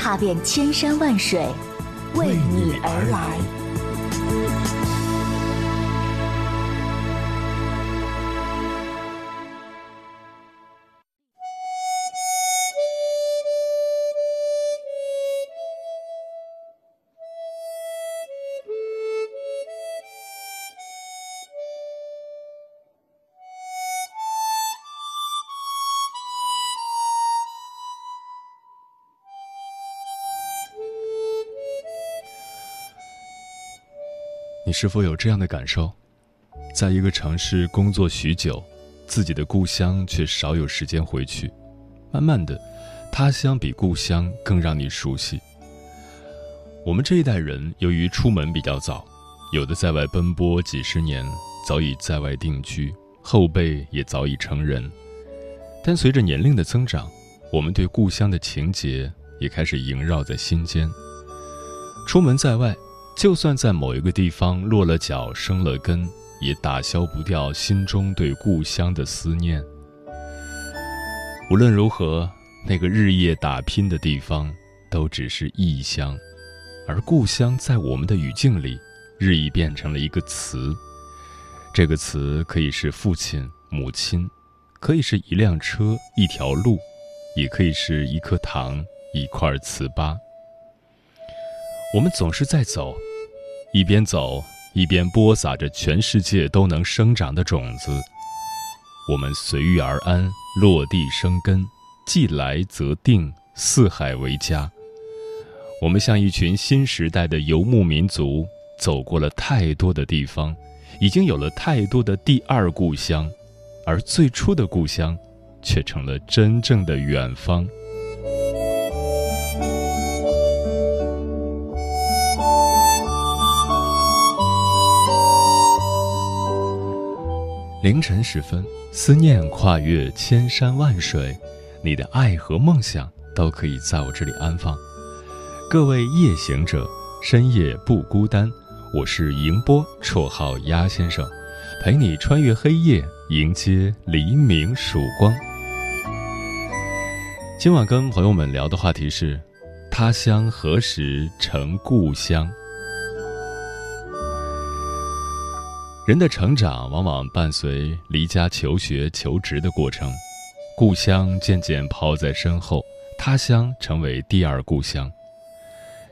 踏遍千山万水，为你而来。你是否有这样的感受？在一个城市工作许久，自己的故乡却少有时间回去。慢慢的，他乡比故乡更让你熟悉。我们这一代人由于出门比较早，有的在外奔波几十年，早已在外定居，后辈也早已成人。但随着年龄的增长，我们对故乡的情结也开始萦绕在心间。出门在外。就算在某一个地方落了脚、生了根，也打消不掉心中对故乡的思念。无论如何，那个日夜打拼的地方都只是异乡，而故乡在我们的语境里，日益变成了一个词。这个词可以是父亲、母亲，可以是一辆车、一条路，也可以是一颗糖、一块糍粑。我们总是在走。一边走，一边播撒着全世界都能生长的种子。我们随遇而安，落地生根，既来则定，四海为家。我们像一群新时代的游牧民族，走过了太多的地方，已经有了太多的第二故乡，而最初的故乡，却成了真正的远方。凌晨时分，思念跨越千山万水，你的爱和梦想都可以在我这里安放。各位夜行者，深夜不孤单。我是迎波，绰号鸭先生，陪你穿越黑夜，迎接黎明曙光。今晚跟朋友们聊的话题是：他乡何时成故乡？人的成长往往伴随离家求学、求职的过程，故乡渐渐抛在身后，他乡成为第二故乡。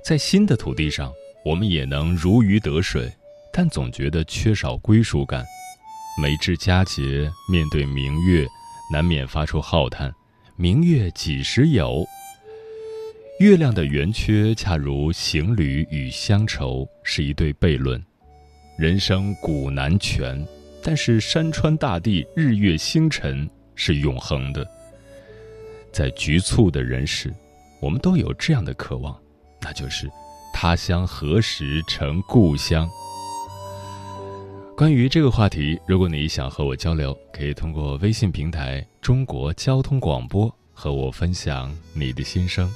在新的土地上，我们也能如鱼得水，但总觉得缺少归属感。每至佳节，面对明月，难免发出浩叹：“明月几时有？”月亮的圆缺，恰如行旅与乡愁，是一对悖论。人生古难全，但是山川大地、日月星辰是永恒的。在局促的人世，我们都有这样的渴望，那就是他乡何时成故乡。关于这个话题，如果你想和我交流，可以通过微信平台“中国交通广播”和我分享你的心声。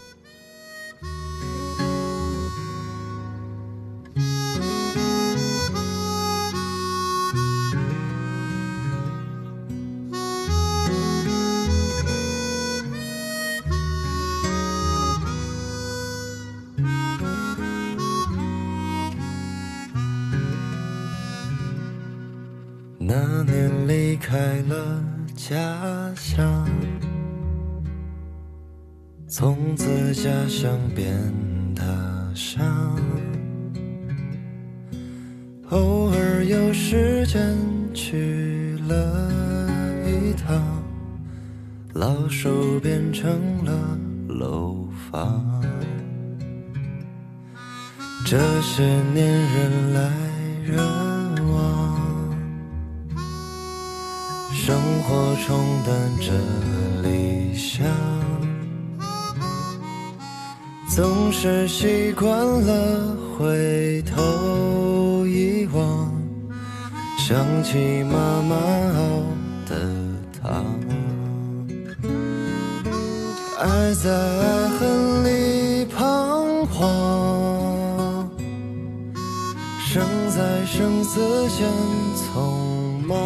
那年离开了家乡，从此家乡变他乡。偶尔有时间去了一趟，老手变成了楼房。这些年人来人。生活冲淡着理想，总是习惯了回头一望，想起妈妈熬的汤，爱在爱恨里彷徨，生在生死间匆忙，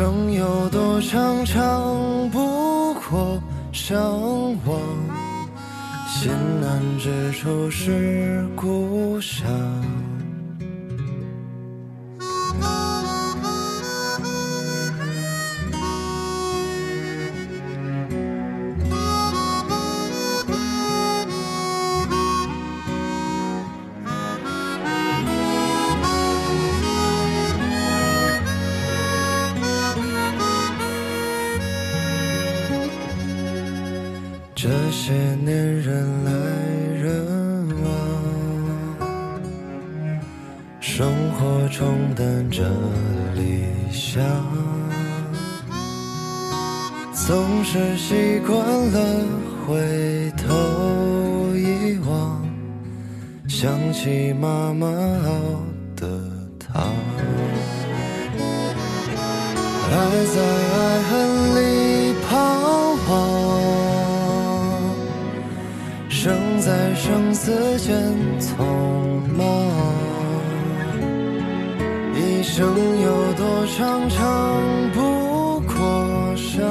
生有多长，长不过。向往，心难之处是故乡。年人来人往，生活冲淡着理想，总是习惯了回头一望，想起妈妈熬的汤，爱在爱恨里生死间匆忙，一生有多长，长不过相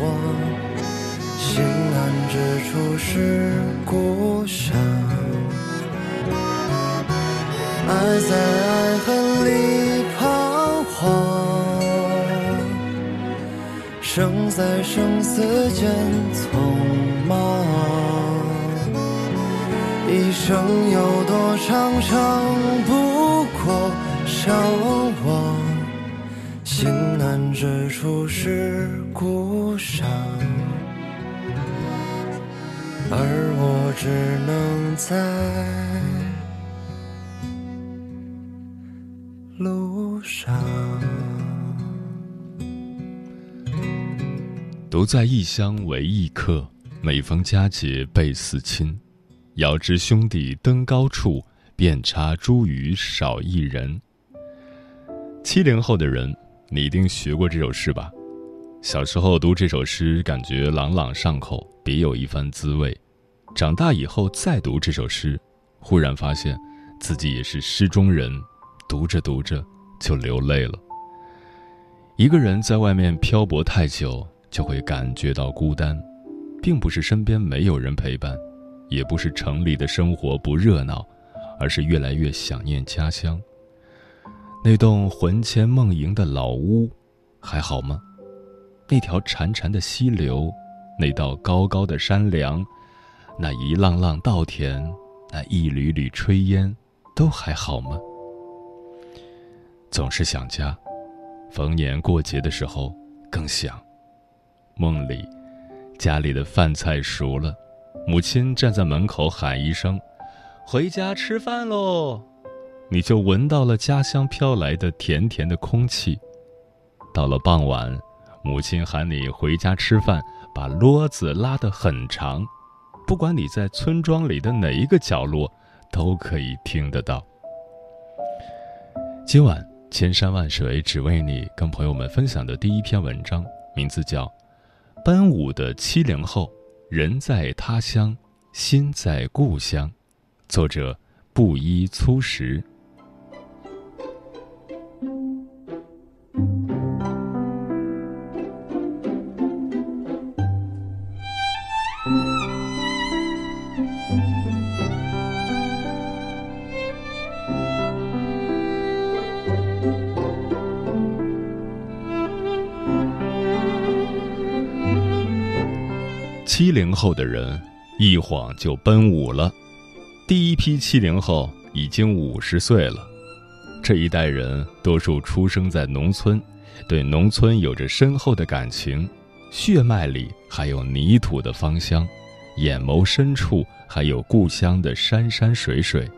望。心安之处是故乡，爱在爱恨里彷徨，生在生死间匆忙。一生有多长，长不过相望。心难之处是故乡，而我只能在路上。独在异乡为异客，每逢佳节倍思亲。遥知兄弟登高处，遍插茱萸少一人。七零后的人，你一定学过这首诗吧？小时候读这首诗，感觉朗朗上口，别有一番滋味。长大以后再读这首诗，忽然发现自己也是诗中人，读着读着就流泪了。一个人在外面漂泊太久，就会感觉到孤单，并不是身边没有人陪伴。也不是城里的生活不热闹，而是越来越想念家乡。那栋魂牵梦萦的老屋，还好吗？那条潺潺的溪流，那道高高的山梁，那一浪浪稻田，那一缕缕炊烟，都还好吗？总是想家，逢年过节的时候更想。梦里，家里的饭菜熟了。母亲站在门口喊一声：“回家吃饭喽！”你就闻到了家乡飘来的甜甜的空气。到了傍晚，母亲喊你回家吃饭，把啰子拉得很长，不管你在村庄里的哪一个角落，都可以听得到。今晚千山万水只为你，跟朋友们分享的第一篇文章，名字叫《奔五的七零后》。人在他乡，心在故乡。作者：布衣粗食。七零后的人一晃就奔五了，第一批七零后已经五十岁了。这一代人多数出生在农村，对农村有着深厚的感情，血脉里还有泥土的芳香，眼眸深处还有故乡的山山水水。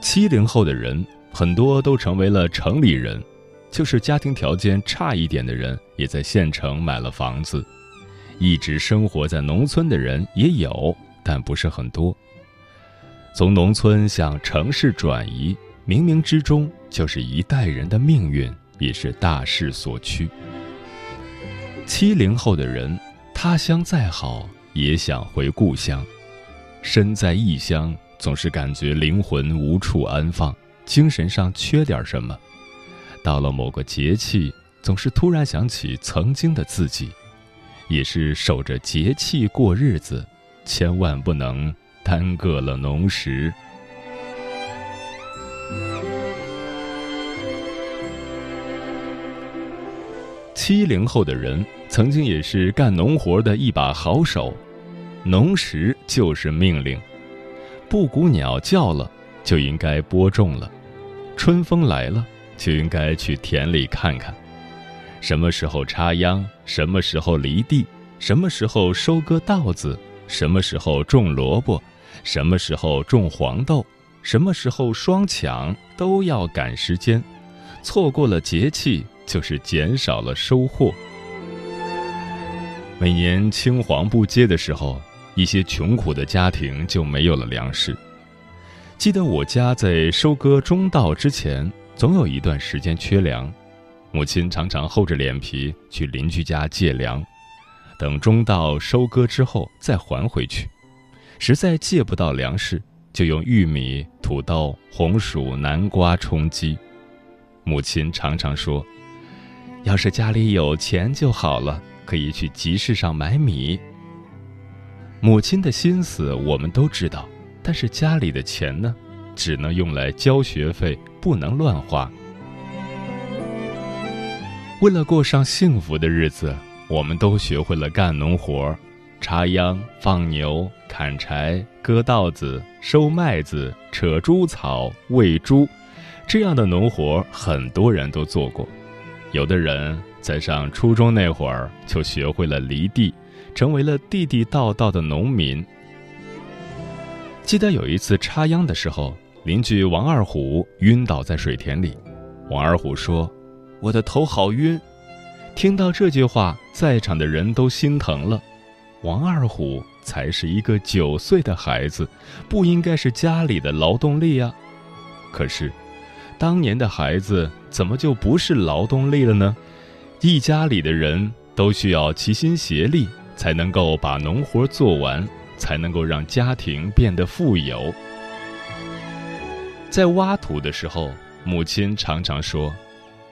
七零后的人很多都成为了城里人，就是家庭条件差一点的人，也在县城买了房子。一直生活在农村的人也有，但不是很多。从农村向城市转移，冥冥之中就是一代人的命运，也是大势所趋。七零后的人，他乡再好，也想回故乡。身在异乡，总是感觉灵魂无处安放，精神上缺点什么。到了某个节气，总是突然想起曾经的自己，也是守着节气过日子，千万不能。耽搁了农时。七零后的人曾经也是干农活的一把好手，农时就是命令，布谷鸟叫了就应该播种了，春风来了就应该去田里看看，什么时候插秧，什么时候犁地，什么时候收割稻子，什么时候种萝卜。什么时候种黄豆，什么时候双抢，都要赶时间，错过了节气，就是减少了收获。每年青黄不接的时候，一些穷苦的家庭就没有了粮食。记得我家在收割中稻之前，总有一段时间缺粮，母亲常常厚着脸皮去邻居家借粮，等中稻收割之后再还回去。实在借不到粮食，就用玉米、土豆、红薯、南瓜充饥。母亲常常说：“要是家里有钱就好了，可以去集市上买米。”母亲的心思我们都知道，但是家里的钱呢，只能用来交学费，不能乱花。为了过上幸福的日子，我们都学会了干农活。插秧、放牛、砍柴、割稻子、收麦子、扯猪草、喂猪，这样的农活很多人都做过。有的人在上初中那会儿就学会了犁地，成为了地地道道的农民。记得有一次插秧的时候，邻居王二虎晕倒在水田里。王二虎说：“我的头好晕。”听到这句话，在场的人都心疼了。王二虎才是一个九岁的孩子，不应该是家里的劳动力啊！可是，当年的孩子怎么就不是劳动力了呢？一家里的人都需要齐心协力，才能够把农活做完，才能够让家庭变得富有。在挖土的时候，母亲常常说：“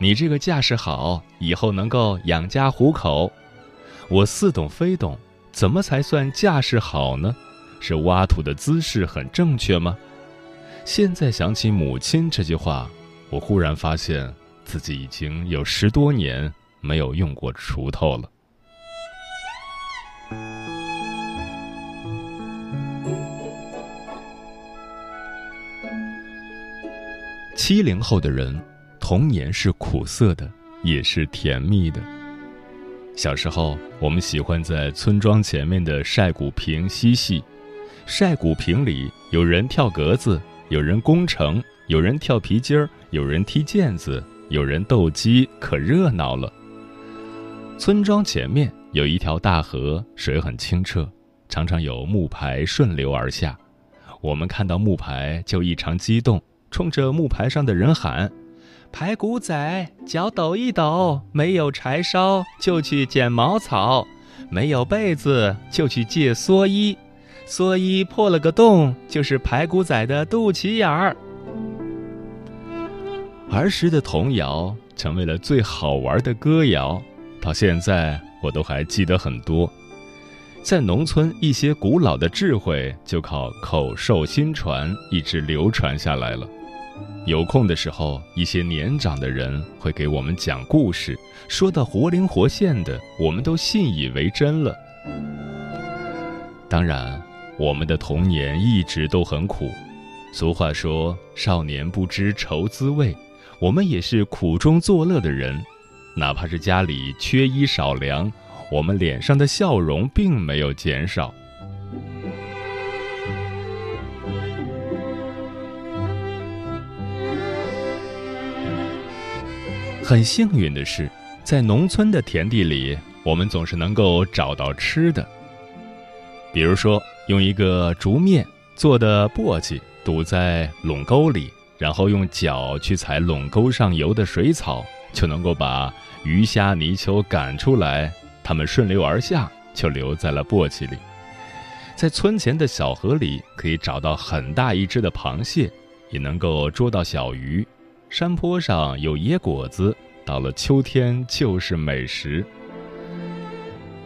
你这个架势好，以后能够养家糊口。”我似懂非懂。怎么才算架势好呢？是挖土的姿势很正确吗？现在想起母亲这句话，我忽然发现自己已经有十多年没有用过锄头了。七零后的人，童年是苦涩的，也是甜蜜的。小时候，我们喜欢在村庄前面的晒谷坪嬉戏。晒谷坪里有人跳格子，有人攻城，有人跳皮筋儿，有人踢毽子，有人斗鸡，可热闹了。村庄前面有一条大河，水很清澈，常常有木牌顺流而下。我们看到木牌就异常激动，冲着木牌上的人喊。排骨仔，脚抖一抖，没有柴烧就去捡茅草，没有被子就去借蓑衣，蓑衣破了个洞，就是排骨仔的肚脐眼儿。儿时的童谣成为了最好玩的歌谣，到现在我都还记得很多。在农村，一些古老的智慧就靠口授心传，一直流传下来了。有空的时候，一些年长的人会给我们讲故事，说的活灵活现的，我们都信以为真了。当然，我们的童年一直都很苦。俗话说“少年不知愁滋味”，我们也是苦中作乐的人。哪怕是家里缺衣少粮，我们脸上的笑容并没有减少。很幸运的是，在农村的田地里，我们总是能够找到吃的。比如说，用一个竹篾做的簸箕堵在垄沟里，然后用脚去踩垄沟上游的水草，就能够把鱼虾泥鳅赶出来，它们顺流而下，就留在了簸箕里。在村前的小河里，可以找到很大一只的螃蟹，也能够捉到小鱼。山坡上有野果子，到了秋天就是美食。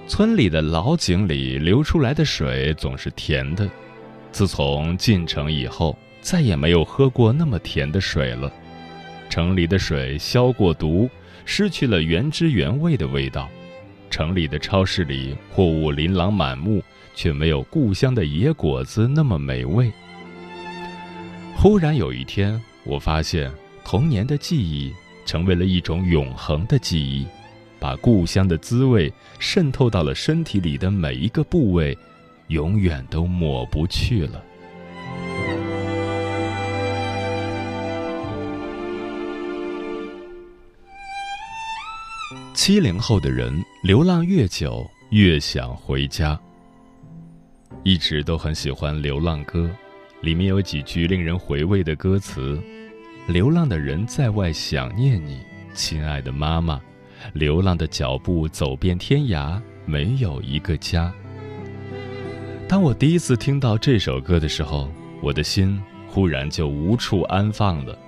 村里的老井里流出来的水总是甜的，自从进城以后，再也没有喝过那么甜的水了。城里的水消过毒，失去了原汁原味的味道。城里的超市里货物琳琅满目。却没有故乡的野果子那么美味。忽然有一天，我发现童年的记忆成为了一种永恒的记忆，把故乡的滋味渗透到了身体里的每一个部位，永远都抹不去了。七零后的人流浪越久，越想回家。一直都很喜欢《流浪歌》，里面有几句令人回味的歌词：“流浪的人在外想念你，亲爱的妈妈；流浪的脚步走遍天涯，没有一个家。”当我第一次听到这首歌的时候，我的心忽然就无处安放了。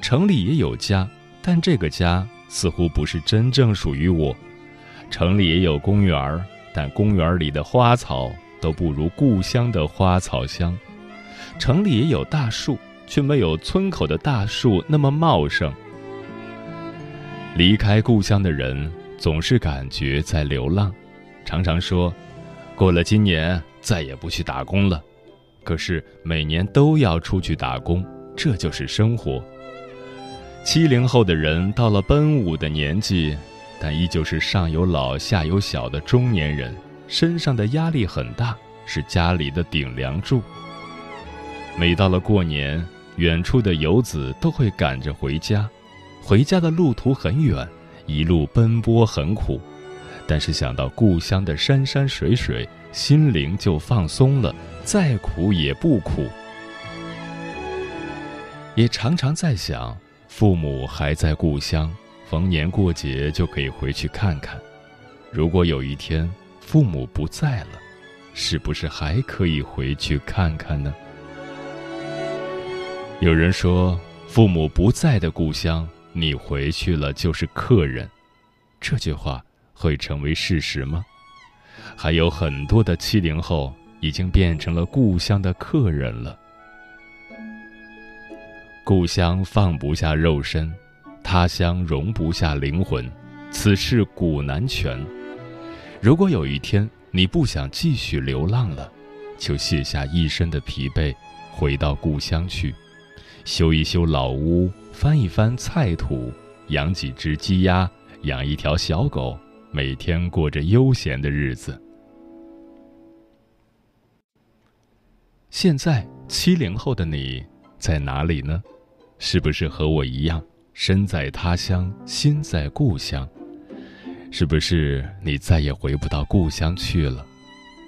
城里也有家，但这个家似乎不是真正属于我。城里也有公园但公园里的花草。都不如故乡的花草香，城里也有大树，却没有村口的大树那么茂盛。离开故乡的人总是感觉在流浪，常常说，过了今年再也不去打工了。可是每年都要出去打工，这就是生活。七零后的人到了奔五的年纪，但依旧是上有老下有小的中年人。身上的压力很大，是家里的顶梁柱。每到了过年，远处的游子都会赶着回家，回家的路途很远，一路奔波很苦，但是想到故乡的山山水水，心灵就放松了，再苦也不苦。也常常在想，父母还在故乡，逢年过节就可以回去看看。如果有一天，父母不在了，是不是还可以回去看看呢？有人说，父母不在的故乡，你回去了就是客人。这句话会成为事实吗？还有很多的七零后已经变成了故乡的客人了。故乡放不下肉身，他乡容不下灵魂，此事古难全。如果有一天你不想继续流浪了，就卸下一身的疲惫，回到故乡去，修一修老屋，翻一翻菜土，养几只鸡鸭，养一条小狗，每天过着悠闲的日子。现在七零后的你在哪里呢？是不是和我一样，身在他乡，心在故乡？是不是你再也回不到故乡去了？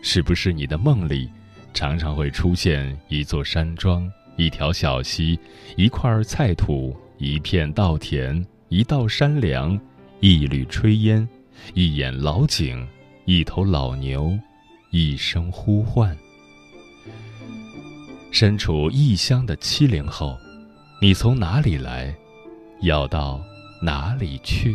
是不是你的梦里常常会出现一座山庄、一条小溪、一块菜土、一片稻田、一道山梁、一缕炊烟、一眼老井、一头老牛、一声呼唤？身处异乡的七零后，你从哪里来，要到哪里去？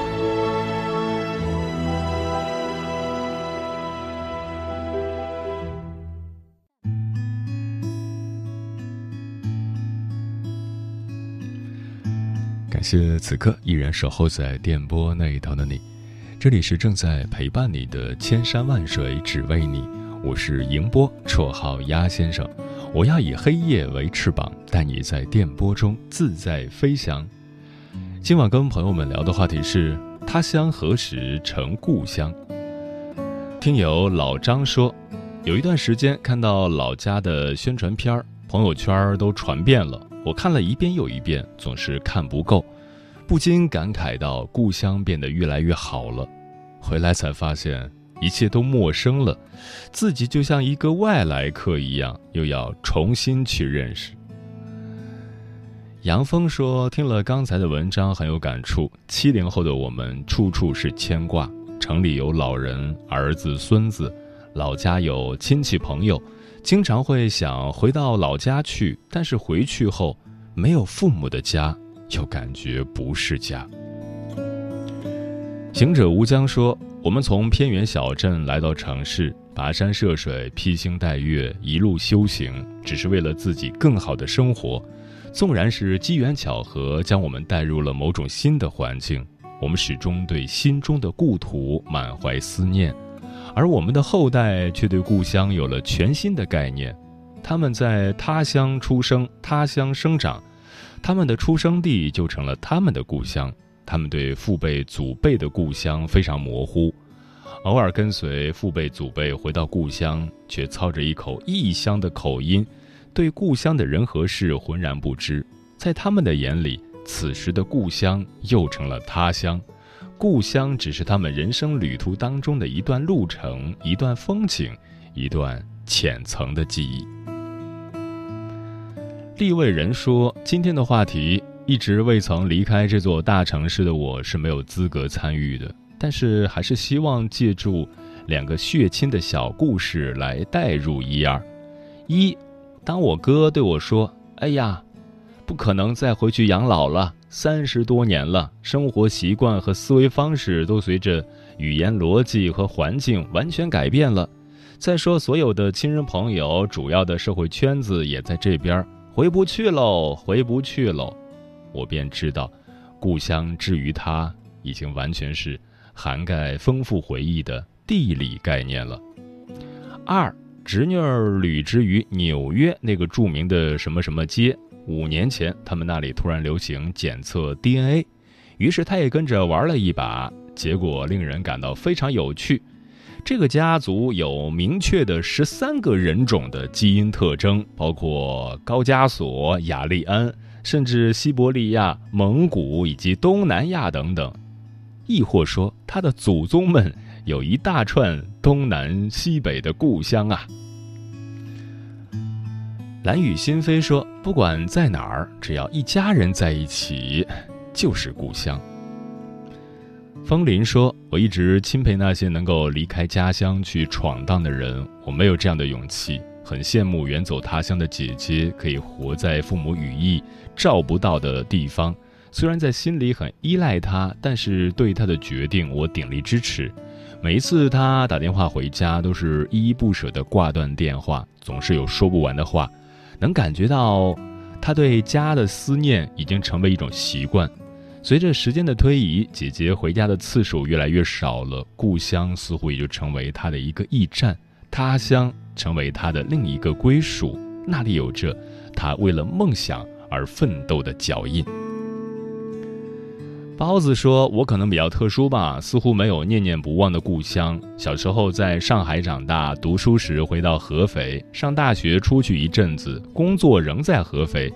感谢此刻依然守候在电波那一头的你，这里是正在陪伴你的千山万水只为你，我是迎波，绰号鸭先生。我要以黑夜为翅膀，带你在电波中自在飞翔。今晚跟朋友们聊的话题是：他乡何时成故乡？听友老张说，有一段时间看到老家的宣传片儿，朋友圈都传遍了。我看了一遍又一遍，总是看不够，不禁感慨到故乡变得越来越好了。回来才发现一切都陌生了，自己就像一个外来客一样，又要重新去认识。杨峰说：“听了刚才的文章很有感触。七零后的我们，处处是牵挂，城里有老人、儿子、孙子，老家有亲戚朋友。”经常会想回到老家去，但是回去后没有父母的家，又感觉不是家。行者无疆说：“我们从偏远小镇来到城市，跋山涉水，披星戴月，一路修行，只是为了自己更好的生活。纵然是机缘巧合将我们带入了某种新的环境，我们始终对心中的故土满怀思念。”而我们的后代却对故乡有了全新的概念，他们在他乡出生，他乡生长，他们的出生地就成了他们的故乡。他们对父辈、祖辈的故乡非常模糊，偶尔跟随父辈、祖辈回到故乡，却操着一口异乡的口音，对故乡的人和事浑然不知。在他们的眼里，此时的故乡又成了他乡。故乡只是他们人生旅途当中的一段路程，一段风景，一段浅层的记忆。立位人说：“今天的话题，一直未曾离开这座大城市的我是没有资格参与的，但是还是希望借助两个血亲的小故事来代入一二。一，当我哥对我说：‘哎呀，不可能再回去养老了。’”三十多年了，生活习惯和思维方式都随着语言逻辑和环境完全改变了。再说，所有的亲人朋友、主要的社会圈子也在这边，回不去喽，回不去喽。我便知道，故乡之于他，已经完全是涵盖丰富回忆的地理概念了。二侄女儿履职于纽约那个著名的什么什么街。五年前，他们那里突然流行检测 DNA，于是他也跟着玩了一把，结果令人感到非常有趣。这个家族有明确的十三个人种的基因特征，包括高加索、雅利安，甚至西伯利亚、蒙古以及东南亚等等。亦或说，他的祖宗们有一大串东南西北的故乡啊。蓝雨心飞说：“不管在哪儿，只要一家人在一起，就是故乡。”风林说：“我一直钦佩那些能够离开家乡去闯荡的人，我没有这样的勇气。很羡慕远走他乡的姐姐，可以活在父母羽翼照不到的地方。虽然在心里很依赖他，但是对他的决定，我鼎力支持。每一次他打电话回家，都是依依不舍地挂断电话，总是有说不完的话。”能感觉到，他对家的思念已经成为一种习惯。随着时间的推移，姐姐回家的次数越来越少了，故乡似乎也就成为她的一个驿站，他乡成为她的另一个归属。那里有着她为了梦想而奋斗的脚印。包子说：“我可能比较特殊吧，似乎没有念念不忘的故乡。小时候在上海长大，读书时回到合肥，上大学出去一阵子，工作仍在合肥。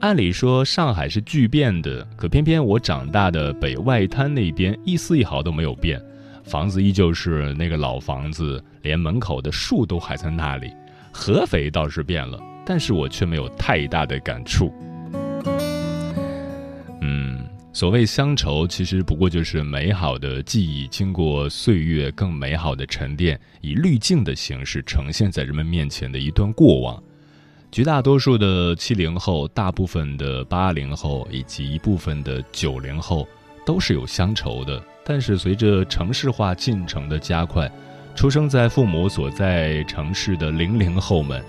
按理说上海是巨变的，可偏偏我长大的北外滩那边一丝一毫都没有变，房子依旧是那个老房子，连门口的树都还在那里。合肥倒是变了，但是我却没有太大的感触。”所谓乡愁，其实不过就是美好的记忆经过岁月更美好的沉淀，以滤镜的形式呈现在人们面前的一段过往。绝大多数的七零后、大部分的八零后以及一部分的九零后都是有乡愁的。但是随着城市化进程的加快，出生在父母所在城市的零零后们，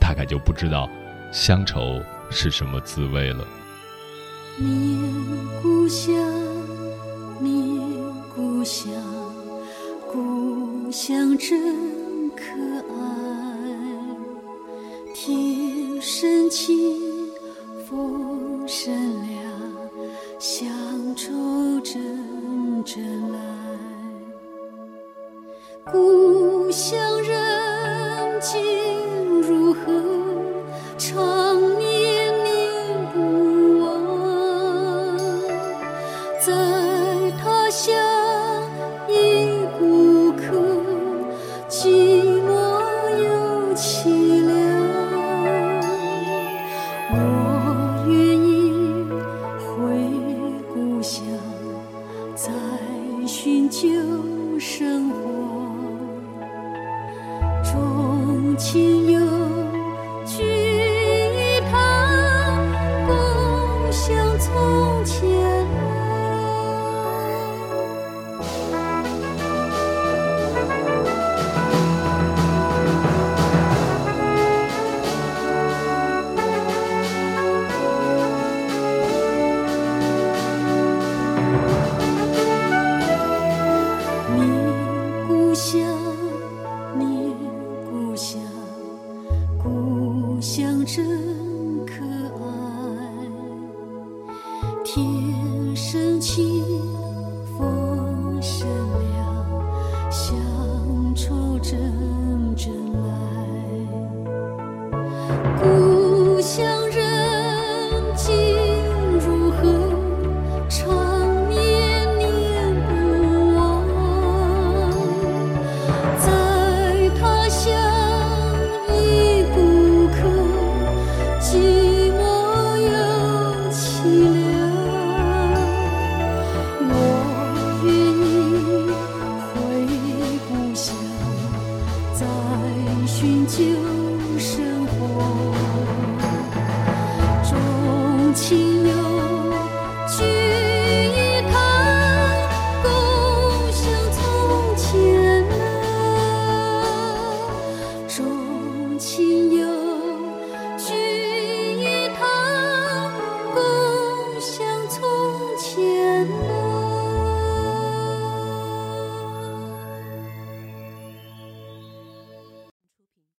大概就不知道乡愁是什么滋味了。念故乡念故乡故乡真